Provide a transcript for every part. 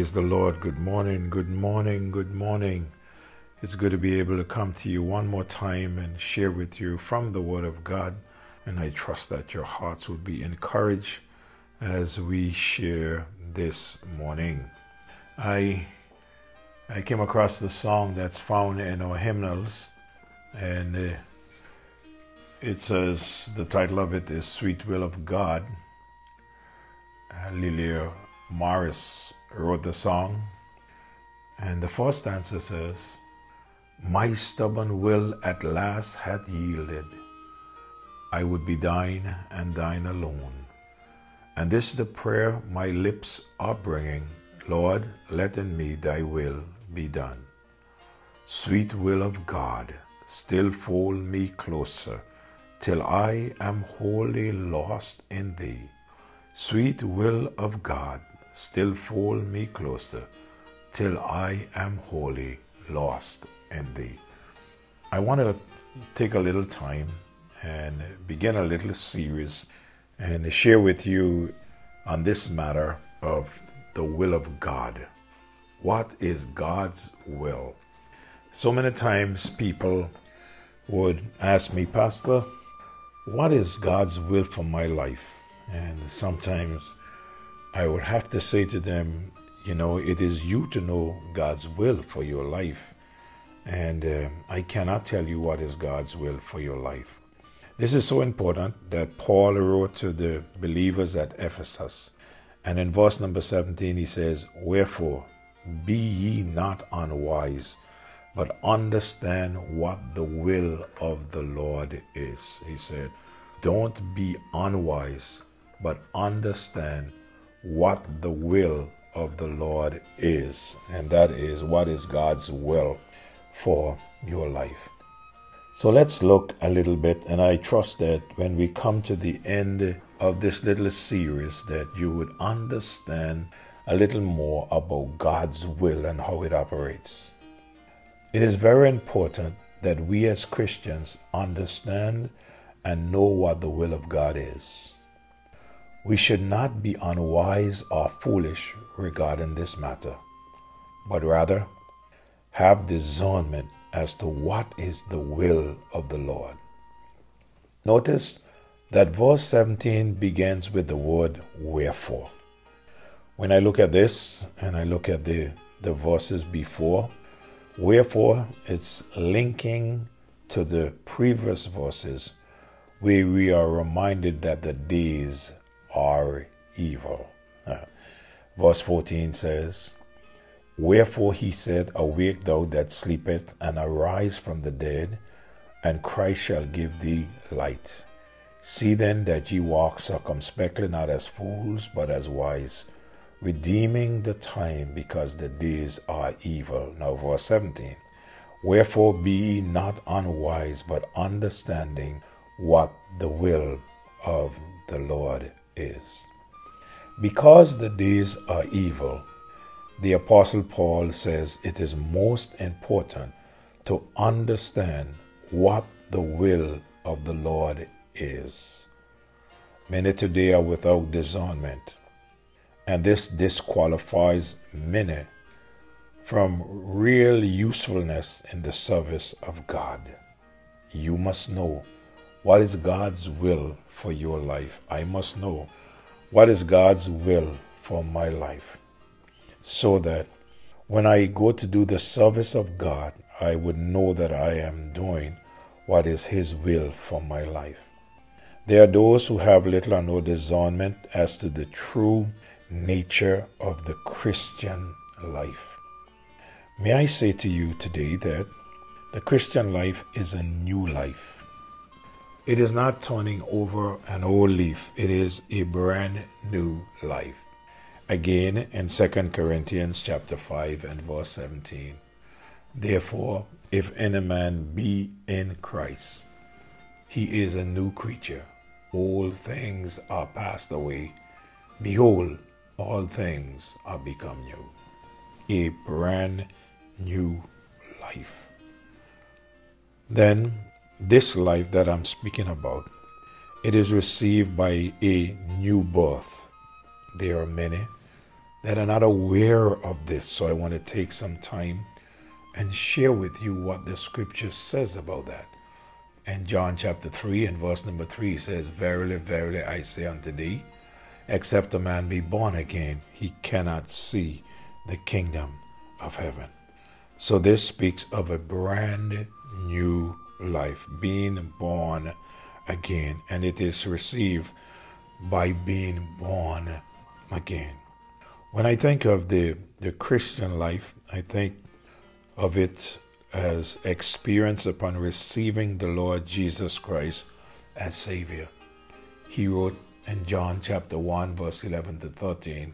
Praise the Lord. Good morning, good morning, good morning. It's good to be able to come to you one more time and share with you from the Word of God. And I trust that your hearts will be encouraged as we share this morning. I I came across the song that's found in our hymnals, and uh, it says the title of it is "Sweet Will of God." Lelia Morris wrote the song, and the first stanza says, My stubborn will at last hath yielded. I would be thine and thine alone. And this is the prayer my lips are bringing Lord, let in me thy will be done. Sweet will of God, still fold me closer till I am wholly lost in thee. Sweet will of God, still fold me closer till I am wholly lost in thee. I want to take a little time and begin a little series and share with you on this matter of the will of God. What is God's will? So many times people would ask me, Pastor, what is God's will for my life? And sometimes I would have to say to them, you know, it is you to know God's will for your life. And uh, I cannot tell you what is God's will for your life. This is so important that Paul wrote to the believers at Ephesus. And in verse number 17, he says, Wherefore, be ye not unwise, but understand what the will of the Lord is. He said, Don't be unwise, but understand what the will of the Lord is. And that is what is God's will for your life. So let's look a little bit, and I trust that when we come to the end of this little series, that you would understand a little more about God's will and how it operates. It is very important that we as Christians understand and know what the will of God is. We should not be unwise or foolish regarding this matter, but rather have discernment as to what is the will of the Lord. Notice that verse 17 begins with the word wherefore. When I look at this and I look at the, the verses before, wherefore it's linking to the previous verses where we are reminded that the days are evil. Uh, verse 14 says, Wherefore he said, Awake thou that sleepest, and arise from the dead, and Christ shall give thee light. See then that ye walk circumspectly, not as fools, but as wise, redeeming the time, because the days are evil. Now, verse 17. Wherefore be ye not unwise, but understanding what the will of the Lord is. Because the days are evil, the Apostle Paul says it is most important to understand what the will of the Lord is. Many today are without discernment, and this disqualifies many from real usefulness in the service of God. You must know what is God's will for your life? I must know what is God's will for my life so that when I go to do the service of God, I would know that I am doing what is His will for my life. There are those who have little or no discernment as to the true nature of the Christian life. May I say to you today that the Christian life is a new life. It is not turning over an old leaf, it is a brand new life. Again in 2 Corinthians chapter 5 and verse 17. Therefore, if any man be in Christ, he is a new creature. All things are passed away. Behold, all things are become new. A brand new life. Then this life that I'm speaking about, it is received by a new birth. There are many that are not aware of this. So I want to take some time and share with you what the scripture says about that. And John chapter 3 and verse number 3 says, Verily, verily, I say unto thee, except a man be born again, he cannot see the kingdom of heaven. So this speaks of a brand new life, being born again, and it is received by being born again. When I think of the, the Christian life, I think of it as experience upon receiving the Lord Jesus Christ as Savior. He wrote in John chapter 1, verse 11 to 13,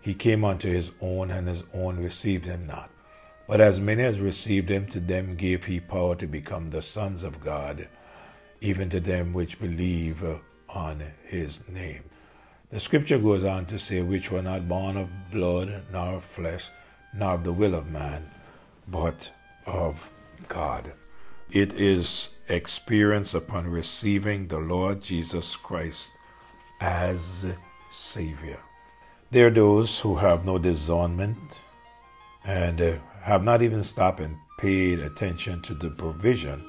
He came unto his own, and his own received him not. But as many as received him, to them gave he power to become the sons of God, even to them which believe on his name. The scripture goes on to say, which were not born of blood, nor of flesh, nor of the will of man, but of God. It is experience upon receiving the Lord Jesus Christ as Savior. There are those who have no discernment and have not even stopped and paid attention to the provision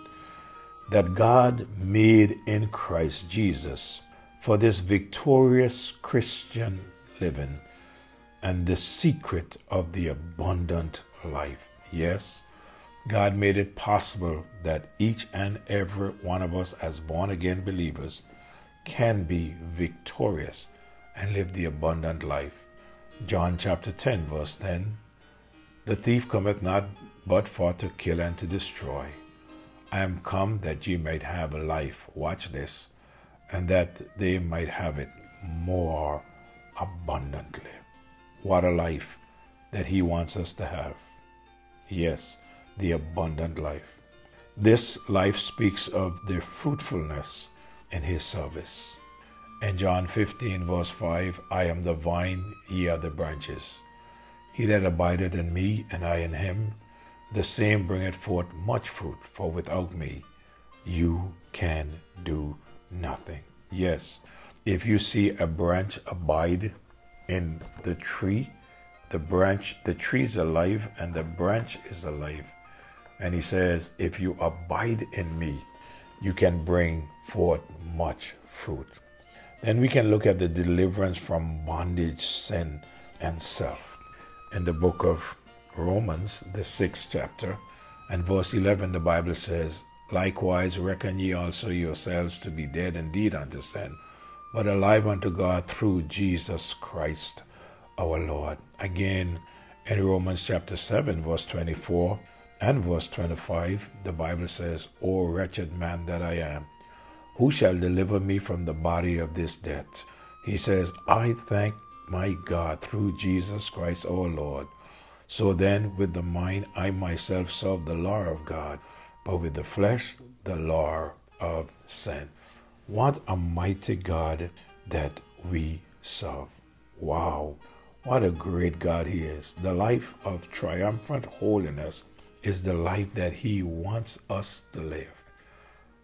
that God made in Christ Jesus for this victorious Christian living and the secret of the abundant life. Yes, God made it possible that each and every one of us, as born again believers, can be victorious and live the abundant life. John chapter 10, verse 10 the thief cometh not but for to kill and to destroy. I am come that ye might have a life, watch this, and that they might have it more abundantly. What a life that he wants us to have. Yes, the abundant life. This life speaks of the fruitfulness in his service. In John 15, verse 5, I am the vine, ye are the branches. He that abideth in me, and I in him, the same bringeth forth much fruit, for without me you can do nothing. Yes, if you see a branch abide in the tree, the branch, the tree is alive and the branch is alive. And he says, if you abide in me, you can bring forth much fruit. Then we can look at the deliverance from bondage, sin, and self in the book of Romans, the sixth chapter, and verse 11, the Bible says, Likewise reckon ye also yourselves to be dead indeed unto sin, but alive unto God through Jesus Christ our Lord. Again, in Romans chapter 7, verse 24 and verse 25, the Bible says, O wretched man that I am, who shall deliver me from the body of this death? He says, I thank my God, through Jesus Christ our Lord. So then, with the mind, I myself serve the law of God, but with the flesh, the law of sin. What a mighty God that we serve. Wow, what a great God He is. The life of triumphant holiness is the life that He wants us to live.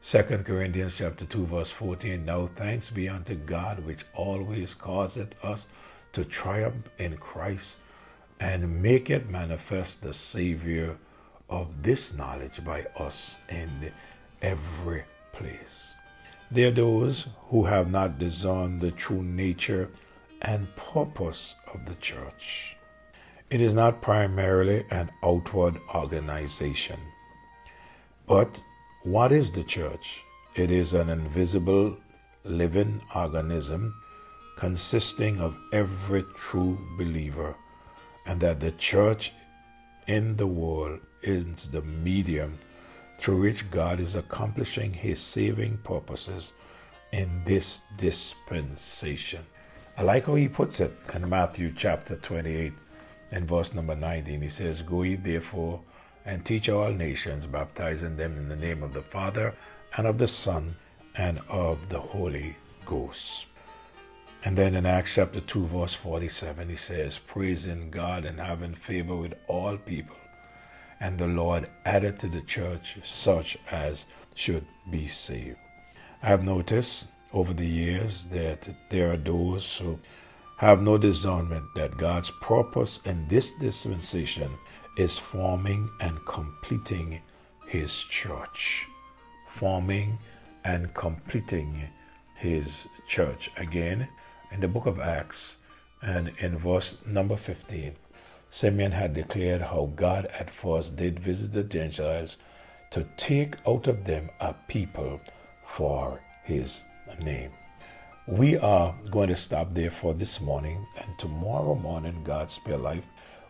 2 Corinthians chapter 2 verse 14 Now thanks be unto God which always causeth us to triumph in Christ and make it manifest the Savior of this knowledge by us in every place. There are those who have not discerned the true nature and purpose of the church. It is not primarily an outward organization. But what is the church? It is an invisible living organism consisting of every true believer, and that the church in the world is the medium through which God is accomplishing his saving purposes in this dispensation. I like how he puts it in Matthew chapter 28 and verse number 19. He says, Go ye therefore and teach all nations, baptizing them in the name of the Father and of the Son and of the Holy Ghost. And then in Acts chapter 2, verse 47, he says, Praising God and having favor with all people. And the Lord added to the church such as should be saved. I have noticed over the years that there are those who have no discernment that God's purpose in this dispensation is forming and completing His church. Forming and completing His church. Again, in the book of Acts and in verse number 15, Simeon had declared how God at first did visit the Gentiles to take out of them a people for His name. We are going to stop there for this morning, and tomorrow morning, God's Spare Life,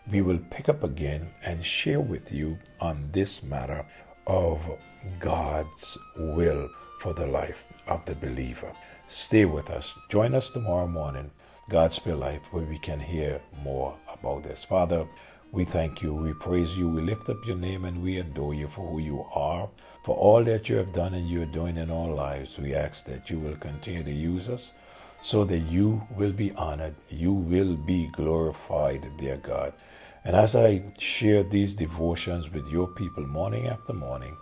we will pick up again and share with you on this matter of God's will for the life of the believer. Stay with us. Join us tomorrow morning, God's Spare Life, where we can hear more about this. Father, we thank you, we praise you, we lift up your name, and we adore you for who you are, for all that you have done and you are doing in our lives. We ask that you will continue to use us so that you will be honored, you will be glorified, dear God. And as I share these devotions with your people morning after morning,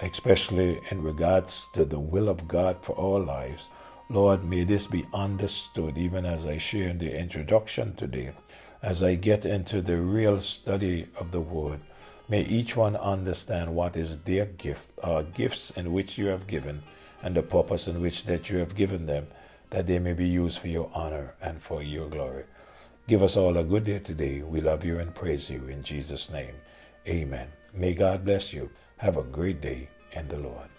especially in regards to the will of God for our lives, Lord, may this be understood even as I share in the introduction today as I get into the real study of the Word, may each one understand what is their gift, or uh, gifts in which you have given, and the purpose in which that you have given them, that they may be used for your honor and for your glory. Give us all a good day today. We love you and praise you in Jesus' name. Amen. May God bless you. Have a great day in the Lord.